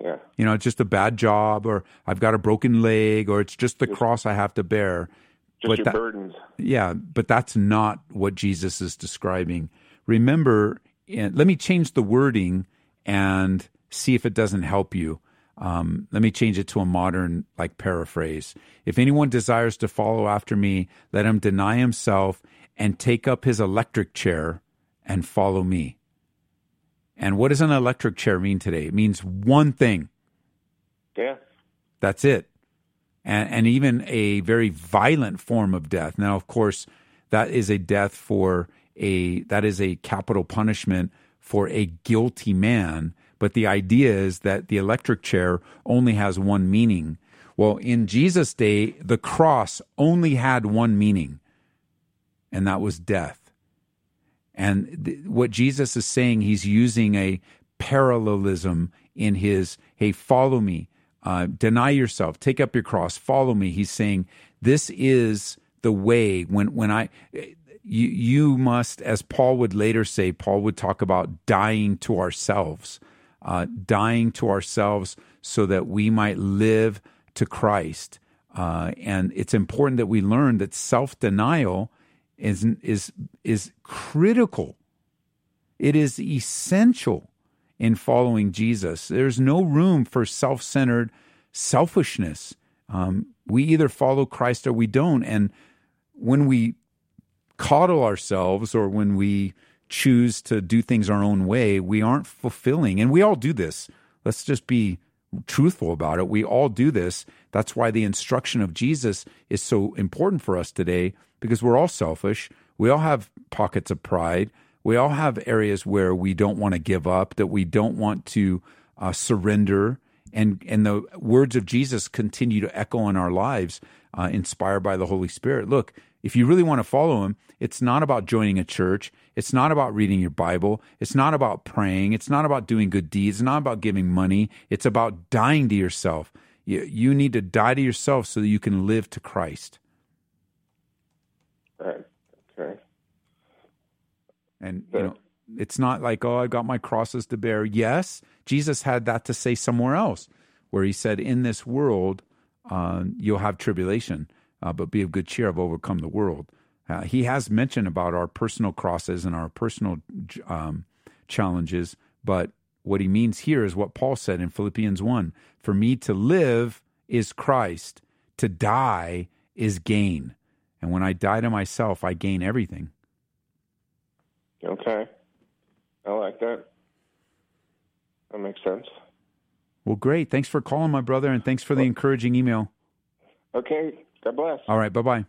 Speaker 7: Yeah.
Speaker 2: You know, it's just a bad job, or I've got a broken leg, or it's just the cross I have to bear.
Speaker 7: Just
Speaker 2: But
Speaker 7: your
Speaker 2: that-
Speaker 7: burdens.
Speaker 2: Yeah, but that's not what Jesus is describing. Remember, and let me change the wording and see if it doesn't help you. Um, let me change it to a modern like paraphrase. If anyone desires to follow after me, let him deny himself and take up his electric chair and follow me. And what does an electric chair mean today? It means one thing.
Speaker 7: Yeah.
Speaker 2: That's it. And, and even a very violent form of death. Now, of course, that is a death for a that is a capital punishment for a guilty man. But the idea is that the electric chair only has one meaning. Well, in Jesus' day, the cross only had one meaning, and that was death. And th- what Jesus is saying, he's using a parallelism in his, hey, follow me, uh, deny yourself, take up your cross, follow me. He's saying, this is the way when, when I, you, you must, as Paul would later say, Paul would talk about dying to ourselves, uh, dying to ourselves so that we might live to Christ. Uh, and it's important that we learn that self denial is, is, is critical. It is essential in following Jesus. There's no room for self centered selfishness. Um, we either follow Christ or we don't. And when we coddle ourselves or when we choose to do things our own way, we aren't fulfilling. And we all do this. Let's just be truthful about it. We all do this. That's why the instruction of Jesus is so important for us today because we're all selfish. We all have pockets of pride. We all have areas where we don't want to give up, that we don't want to uh, surrender. And, and the words of Jesus continue to echo in our lives, uh, inspired by the Holy Spirit. Look, if you really want to follow him, it's not about joining a church. It's not about reading your Bible. It's not about praying. It's not about doing good deeds. It's not about giving money. It's about dying to yourself. You, you need to die to yourself so that you can live to Christ.
Speaker 7: Right.
Speaker 2: And, you know, it's not like, oh, I got my crosses to bear. Yes, Jesus had that to say somewhere else, where he said, in this world, uh, you'll have tribulation, uh, but be of good cheer. I've overcome the world. Uh, he has mentioned about our personal crosses and our personal um, challenges, but what he means here is what Paul said in Philippians 1 For me to live is Christ, to die is gain. And when I die to myself, I gain everything.
Speaker 7: Okay. I like that. That makes sense.
Speaker 2: Well, great. Thanks for calling, my brother, and thanks for the encouraging email.
Speaker 7: Okay. God bless.
Speaker 2: All right. Bye bye.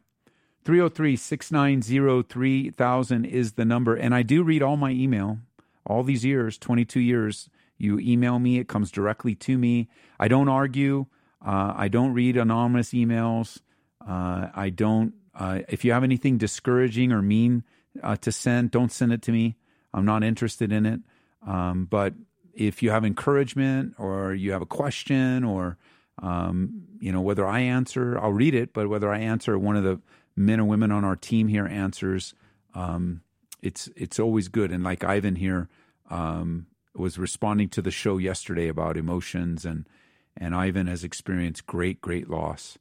Speaker 2: 303 690 3000 is the number. And I do read all my email, all these years, 22 years. You email me, it comes directly to me. I don't argue. Uh, I don't read anonymous emails. Uh, I don't, uh, if you have anything discouraging or mean uh, to send, don't send it to me. I'm not interested in it. Um, but if you have encouragement or you have a question or, um, you know, whether I answer, I'll read it, but whether I answer one of the men or women on our team here answers, um, it's it's always good. And like Ivan here um, was responding to the show yesterday about emotions, and and Ivan has experienced great great loss,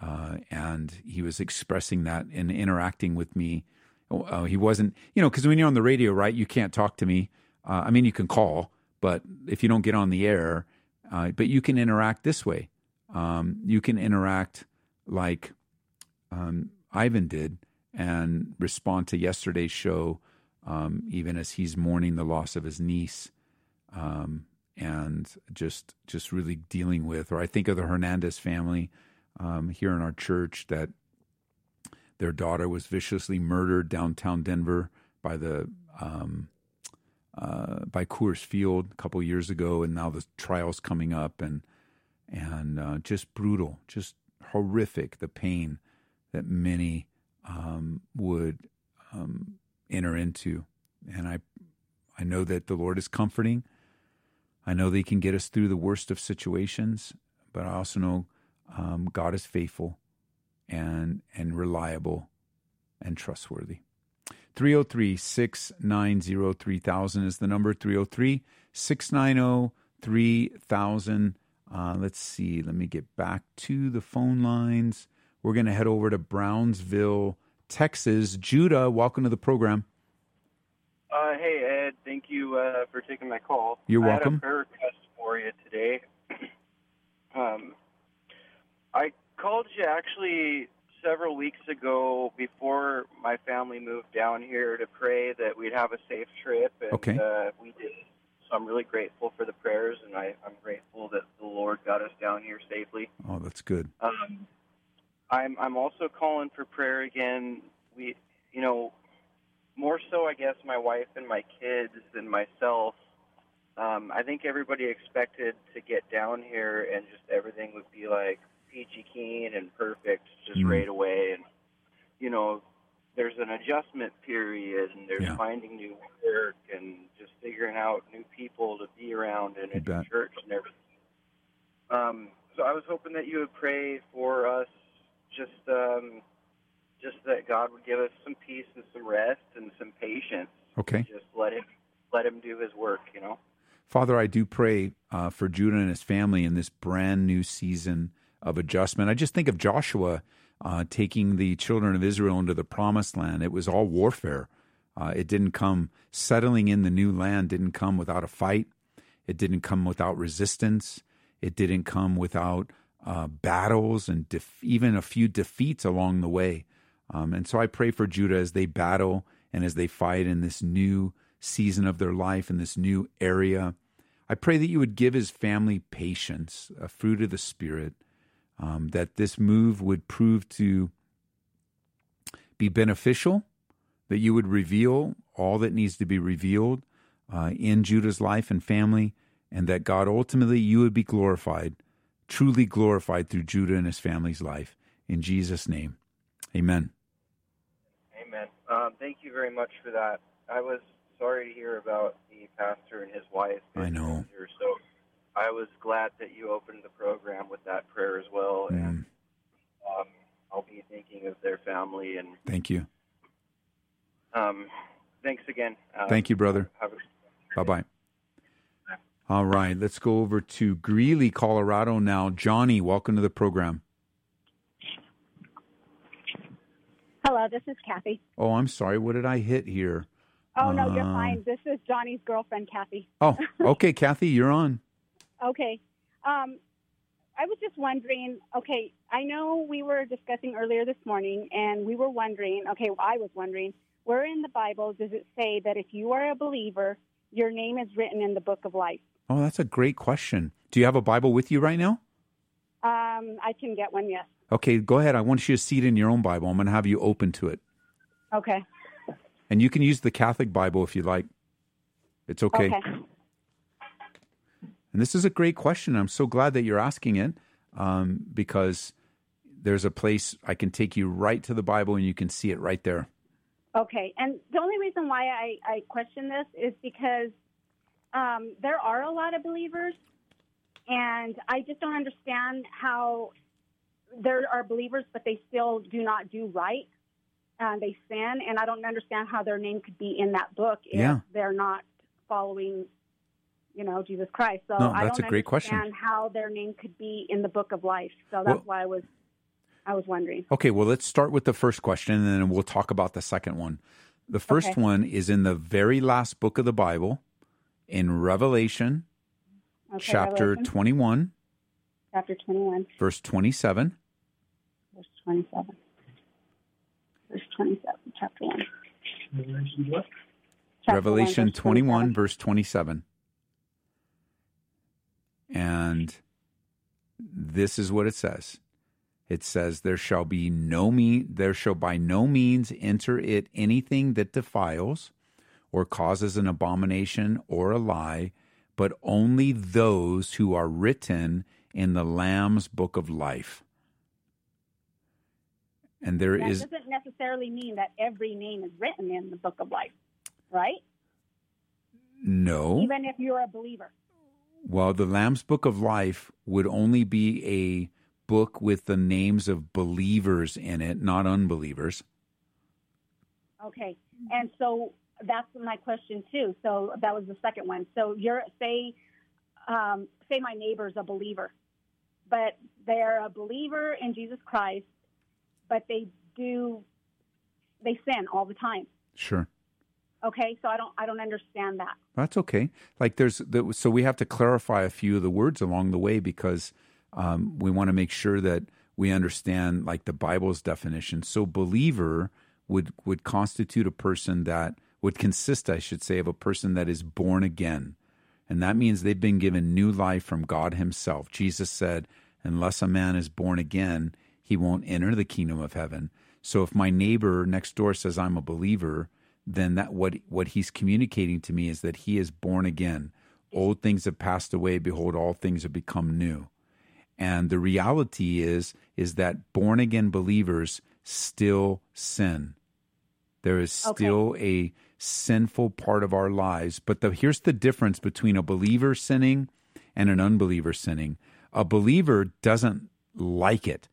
Speaker 2: uh, and he was expressing that and interacting with me. Uh, he wasn't, you know, because when you're on the radio, right, you can't talk to me. Uh, I mean, you can call, but if you don't get on the air, uh, but you can interact this way. Um, you can interact like um, Ivan did and respond to yesterday's show, um, even as he's mourning the loss of his niece, um, and just just really dealing with. Or I think of the Hernandez family um, here in our church that their daughter was viciously murdered downtown Denver by the um, uh, by Coors Field a couple years ago, and now the trial's coming up, and and uh, just brutal, just horrific. The pain that many um, would um, enter into. And I, I know that the Lord is comforting. I know that He can get us through the worst of situations, but I also know um, God is faithful and and reliable and trustworthy. 303 690 3000 is the number 303 690 3000. Uh, let's see. Let me get back to the phone lines. We're going to head over to Brownsville, Texas. Judah, welcome to the program.
Speaker 8: Uh, hey, Ed. Thank you uh, for taking my call.
Speaker 2: You're
Speaker 8: I
Speaker 2: welcome.
Speaker 8: had a prayer request for you today. (clears throat) um, I called you actually several weeks ago before my family moved down here to pray that we'd have a safe trip, and
Speaker 2: Okay.
Speaker 8: uh, we did. So I'm really grateful for the prayers, and I, I'm grateful that the Lord got us down here safely.
Speaker 2: Oh, that's good.
Speaker 8: Um, I'm I'm also calling for prayer again. We, you know, more so, I guess, my wife and my kids and myself. Um, I think everybody expected to get down here and just everything would be like peachy keen and perfect just
Speaker 2: Mm.
Speaker 8: right away. And you know, there's an adjustment period and there's
Speaker 2: Yeah.
Speaker 8: finding new work and just figuring out new people to be around and
Speaker 2: You
Speaker 8: a church and everything. Um, so I was hoping that you would pray for us, just um, just that God would give us some peace and some rest and some patience.
Speaker 2: Okay.
Speaker 8: Just let him let him do his work, you know.
Speaker 2: Father, I do pray uh, for Judah and his family in this brand new season of adjustment. I just think of Joshua uh, taking the children of Israel into the promised land. It was all warfare. Uh, it didn't come, settling in the new land didn't come without a fight. It didn't come without resistance. It didn't come without uh, battles and def- even a few defeats along the way. Um, and so I pray for Judah as they battle and as they fight in this new season of their life, in this new area. I pray that you would give his family patience, a fruit of the Spirit, um, that this move would prove to be beneficial, that you would reveal all that needs to be revealed uh, in Judah's life and family, and that God ultimately you would be glorified, truly glorified through Judah and his family's life. In Jesus' name, amen.
Speaker 8: Amen. Um, thank you very much for that. I was sorry to hear about the pastor and his wife.
Speaker 2: I know.
Speaker 8: So I was glad that you opened the program with that prayer as well, and
Speaker 2: Mm,
Speaker 8: um, I'll be thinking of their family. And
Speaker 2: thank you.
Speaker 8: um, thanks again. Uh,
Speaker 2: Thank you, brother.
Speaker 8: Have a
Speaker 2: Bye bye. All right, let's go over to Greeley, Colorado now. Johnny, welcome to the program.
Speaker 9: Hello, this is Kathy.
Speaker 2: Oh, I'm sorry. What did I hit here?
Speaker 9: Oh no, you're
Speaker 2: Uh,
Speaker 9: fine. This is Johnny's girlfriend, Kathy.
Speaker 2: Oh, okay, Kathy, you're on.
Speaker 9: Okay. Um, I was just wondering. Okay, I know we were discussing earlier this morning, and we were wondering. Okay, I was wondering, where in the Bible does it say that if you are a believer, your name is written in the book of life?
Speaker 2: Oh, that's a great question. Do you have a Bible with you right now?
Speaker 9: Um, I can get one. Yes.
Speaker 2: Okay, go ahead. I want you to see it in your own Bible. I'm going to have you open to it.
Speaker 9: Okay.
Speaker 2: And you can use the Catholic Bible if you like. It's okay.
Speaker 9: Okay.
Speaker 2: And this is a great question. I'm so glad that you're asking it um, because there's a place I can take you right to the Bible and you can see it right there.
Speaker 9: Okay, and the only reason why I, I question this is because um, there are a lot of believers, and I just don't understand how there are believers, but they still do not do right. Uh, they sin, and I don't understand how their name could be in that book if
Speaker 2: Yeah.
Speaker 9: they're not following, you know, Jesus Christ. So
Speaker 2: No,
Speaker 9: I
Speaker 2: that's
Speaker 9: don't
Speaker 2: a great question.
Speaker 9: understand how their name could be in the book of life. So that's
Speaker 2: Well-
Speaker 9: why I was, I was wondering.
Speaker 2: Okay, well, let's start with the first question and then we'll talk about the second one. The first
Speaker 9: Okay.
Speaker 2: one is in the very last book of the Bible, in Revelation,
Speaker 9: Okay,
Speaker 2: chapter
Speaker 9: Revelation,
Speaker 2: 21,
Speaker 9: chapter twenty-one.
Speaker 2: verse 27.
Speaker 9: verse 27. Verse 27, chapter 1. Chapter
Speaker 2: Revelation
Speaker 9: 1, verse
Speaker 2: 21,
Speaker 9: 27.
Speaker 2: verse 27. And this is what it says. It says, There shall be no mean there shall by no means enter it anything that defiles or causes an abomination or a lie, but only those who are written in the Lamb's book of life. And there
Speaker 9: That
Speaker 2: is
Speaker 9: doesn't necessarily mean that every name is written in the book of life, right?
Speaker 2: no
Speaker 9: Even if you're a believer.
Speaker 2: Well, the Lamb's Book of Life would only be a book with the names of believers in it, not unbelievers.
Speaker 9: Okay. And so that's my question too. So that was the second one. So you're say um, say my neighbor's a believer, but they're a believer in Jesus Christ, but they do they sin all the time.
Speaker 2: Sure.
Speaker 9: Okay, so I don't I don't understand that.
Speaker 2: That's okay. Like there's the, so we have to clarify a few of the words along the way because um, we want to make sure that we understand like the Bible's definition. So believer would would constitute a person that would consist, I should say, of a person that is born again, and that means they've been given new life from God Himself. Jesus said, "Unless a man is born again, he won't enter the kingdom of heaven." So if my neighbor next door says I'm a believer, then that what what he's communicating to me is that he is born again. Old things have passed away; behold, all things have become new. And the reality is is that born again believers still sin. There is still okay. a sinful part of our lives, but the, here's the difference between a believer sinning and an unbeliever sinning. A believer doesn't like it.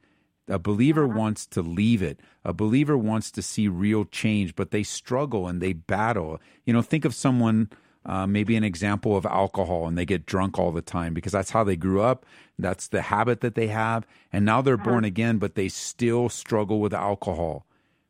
Speaker 2: A believer uh-huh. wants to leave it. A believer wants to see real change, but they struggle and they battle. You know, think of someone, uh, maybe an example of alcohol, and they get drunk all the time because that's how they grew up. That's the habit that they have. And now they're uh-huh. born again, but they still struggle with alcohol.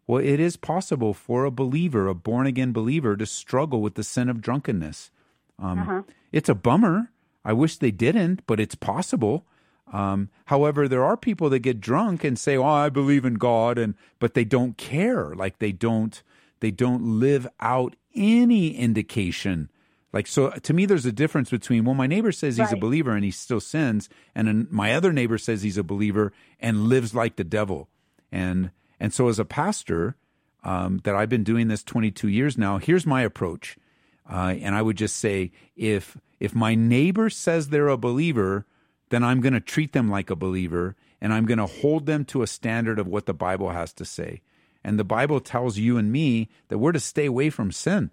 Speaker 2: Well, it is possible for a believer, a born again believer, to struggle with the sin of drunkenness. Um, uh-huh. It's a bummer. I wish they didn't, but it's possible. Um, however, there are people that get drunk and say, "Oh, I believe in God," and but they don't care. Like they don't they don't live out any indication. Like so, to me, there's a difference between well, my neighbor says he's right. a believer and he still sins, and my other neighbor says he's a believer and lives like the devil. And and so, as a pastor, um, that I've been doing this 22 years now, here's my approach. Uh, and I would just say, if if my neighbor says they're a believer, then I'm going to treat them like a believer and I'm going to hold them to a standard of what the Bible has to say. And the Bible tells you and me that we're to stay away from sin.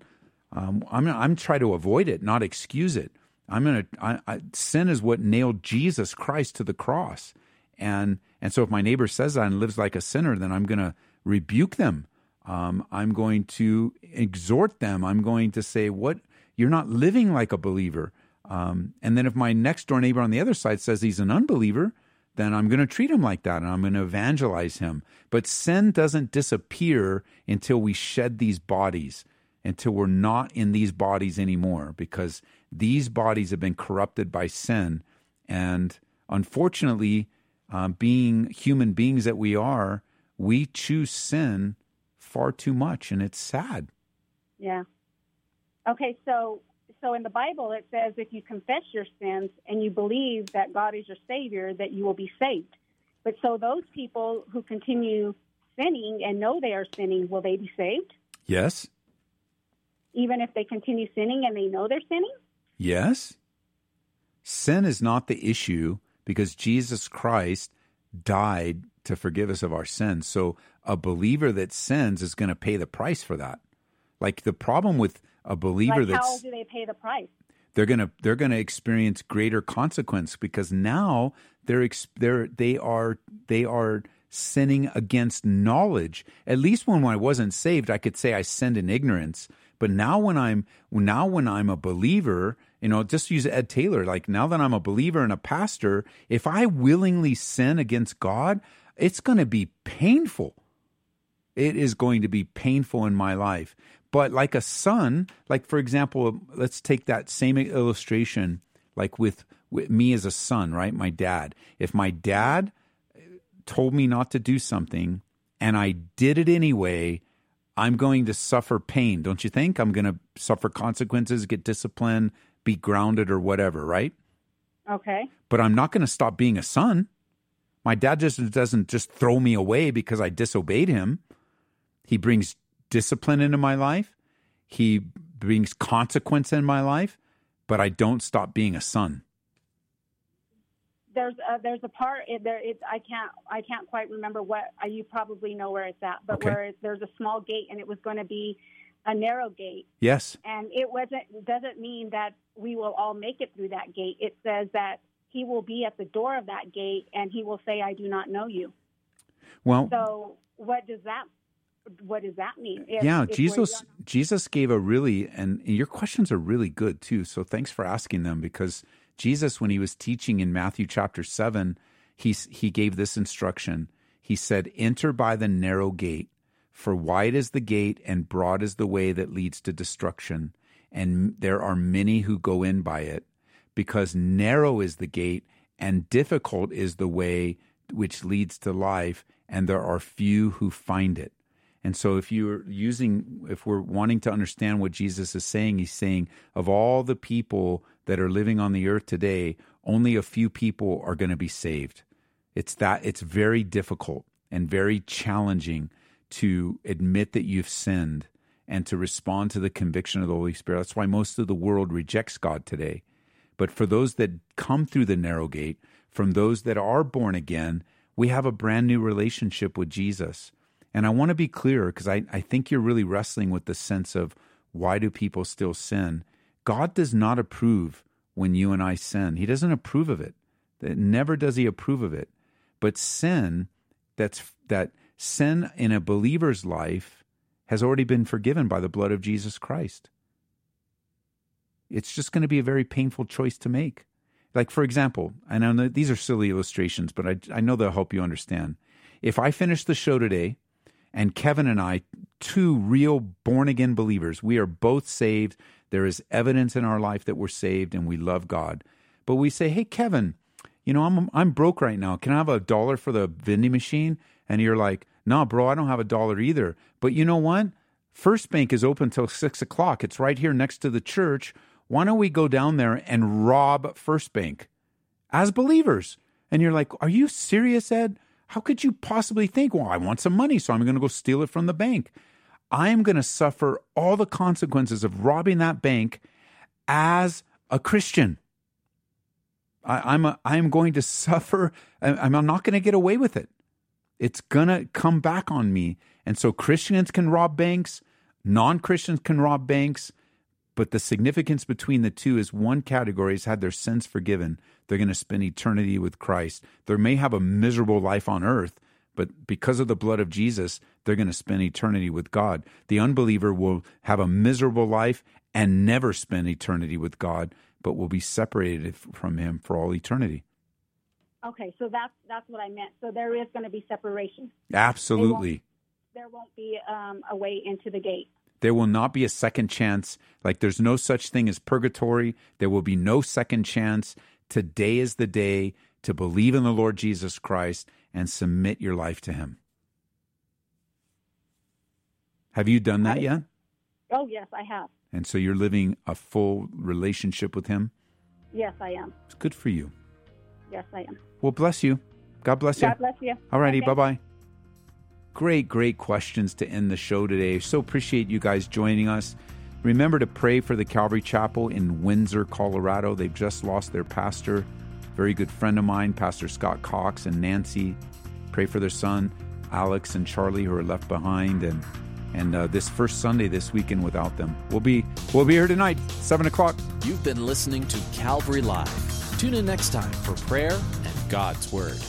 Speaker 2: Um, I'm, I'm trying to avoid it, not excuse it. I'm to, I, I, sin is what nailed Jesus Christ to the cross. And, and so if my neighbor says that and lives like a sinner, then I'm going to rebuke them. Um, I'm going to exhort them. I'm going to say, what, you're not living like a believer. Um, and then if my next door neighbor on the other side says he's an unbeliever, then I'm going to treat him like that and I'm going to evangelize him. But sin doesn't disappear until we shed these bodies, until we're not in these bodies anymore, because these bodies have been corrupted by sin. And unfortunately, um, being human beings that we are, we choose sin far too much, and it's sad.
Speaker 9: Yeah. Okay, so so in the Bible, it says if you confess your sins and you believe that God is your Savior, that you will be saved. But so those people who continue sinning and know they are sinning, will they be saved?
Speaker 2: Yes.
Speaker 9: Even if they continue sinning and they know they're sinning?
Speaker 2: Yes. Sin is not the issue because Jesus Christ died to forgive us of our sins. So a believer that sins is going to pay the price for that. Like the problem with a believer
Speaker 9: like
Speaker 2: that's
Speaker 9: how do they pay the price?
Speaker 2: They're gonna they're gonna experience greater consequence because now they're they're they are they are sinning against knowledge. At least when I wasn't saved, I could say I sinned in ignorance. But now when I'm now when I'm a believer, you know, just use Ed Taylor. Like now that I'm a believer and a pastor, if I willingly sin against God, it's going to be painful. It is going to be painful in my life. But like a son, like for example, let's take that same illustration, like with, with me as a son, right? My dad. If my dad told me not to do something and I did it anyway, I'm going to suffer pain, don't you think? I'm going to suffer consequences, get disciplined, be grounded or whatever, right?
Speaker 9: Okay.
Speaker 2: But I'm not going to stop being a son. My dad just doesn't just throw me away because I disobeyed him. He brings discipline into my life. He brings consequence in my life, but I don't stop being a son.
Speaker 9: There's a, there's a part there. It's I can't I can't quite remember what uh, you probably know where it's at, but okay. where there's a small gate and it was going to be a narrow gate.
Speaker 2: Yes.
Speaker 9: And it wasn't doesn't mean that we will all make it through that gate. It says that he will be at the door of that gate and he will say, "I do not know you."
Speaker 2: Well,
Speaker 9: so what does that what does that mean?
Speaker 2: If, yeah, if Jesus Jesus gave a really and your questions are really good too. So thanks for asking them because Jesus when he was teaching in Matthew chapter 7, he he gave this instruction. He said, "Enter by the narrow gate, for wide is the gate and broad is the way that leads to destruction, and there are many who go in by it, because narrow is the gate and difficult is the way which leads to life, and there are few who find it." And so, if you're using, if we're wanting to understand what Jesus is saying, he's saying, of all the people that are living on the earth today, only a few people are going to be saved. It's that, it's very difficult and very challenging to admit that you've sinned and to respond to the conviction of the Holy Spirit. That's why most of the world rejects God today. But for those that come through the narrow gate, from those that are born again, we have a brand new relationship with Jesus. And I want to be clear because I, I think you're really wrestling with the sense of why do people still sin? God does not approve when you and I sin. He doesn't approve of it. Never does he approve of it. But sin, that's that sin in a believer's life has already been forgiven by the blood of Jesus Christ. It's just going to be a very painful choice to make. Like, for example, I know these are silly illustrations, but I, I know they'll help you understand. If I finish the show today and Kevin and I, two real born again believers, we are both saved. There is evidence in our life that we're saved and we love God. But we say, hey, Kevin, you know, I'm, I'm broke right now. Can I have a dollar for the vending machine? And you're like, no, bro, I don't have a dollar either. But you know what? First Bank is open till six o'clock. It's right here next to the church. Why don't we go down there and rob First Bank as believers? And you're like, are you serious, Ed? How could you possibly think, well, I want some money, so I'm going to go steal it from the bank? I am going to suffer all the consequences of robbing that bank as a Christian. I, am a, I am going to suffer. I'm not going to get away with it. It's going to come back on me. And so Christians can rob banks, non Christians can rob banks. But the significance between the two is one category has had their sins forgiven. They're going to spend eternity with Christ. They may have a miserable life on earth, but because of the blood of Jesus, they're going to spend eternity with God. The unbeliever will have a miserable life and never spend eternity with God, but will be separated from Him for all eternity.
Speaker 9: Okay, so that's that's what I meant. So there is going to be separation.
Speaker 2: Absolutely.
Speaker 9: There won't, there won't be um, a way into the gate.
Speaker 2: There will not be a second chance. Like there's no such thing as purgatory. There will be no second chance. Today is the day to believe in the Lord Jesus Christ and submit your life to Him. Have you done that yet?
Speaker 9: Oh, yes, I have.
Speaker 2: And so you're living a full relationship with Him?
Speaker 9: Yes, I am.
Speaker 2: It's good for you.
Speaker 9: Yes, I am.
Speaker 2: Well, bless you. God bless you.
Speaker 9: God bless you.
Speaker 2: All righty.
Speaker 9: Okay.
Speaker 2: Bye bye. Great, great questions to end the show today. So appreciate you guys joining us. Remember to pray for the Calvary Chapel in Windsor, Colorado. They've just lost their pastor, very good friend of mine, Pastor Scott Cox and Nancy. Pray for their son, Alex and Charlie, who are left behind, and and uh, this first Sunday this weekend without them. We'll be we'll be here tonight, seven o'clock.
Speaker 1: You've been listening to Calvary Live. Tune in next time for prayer and God's Word.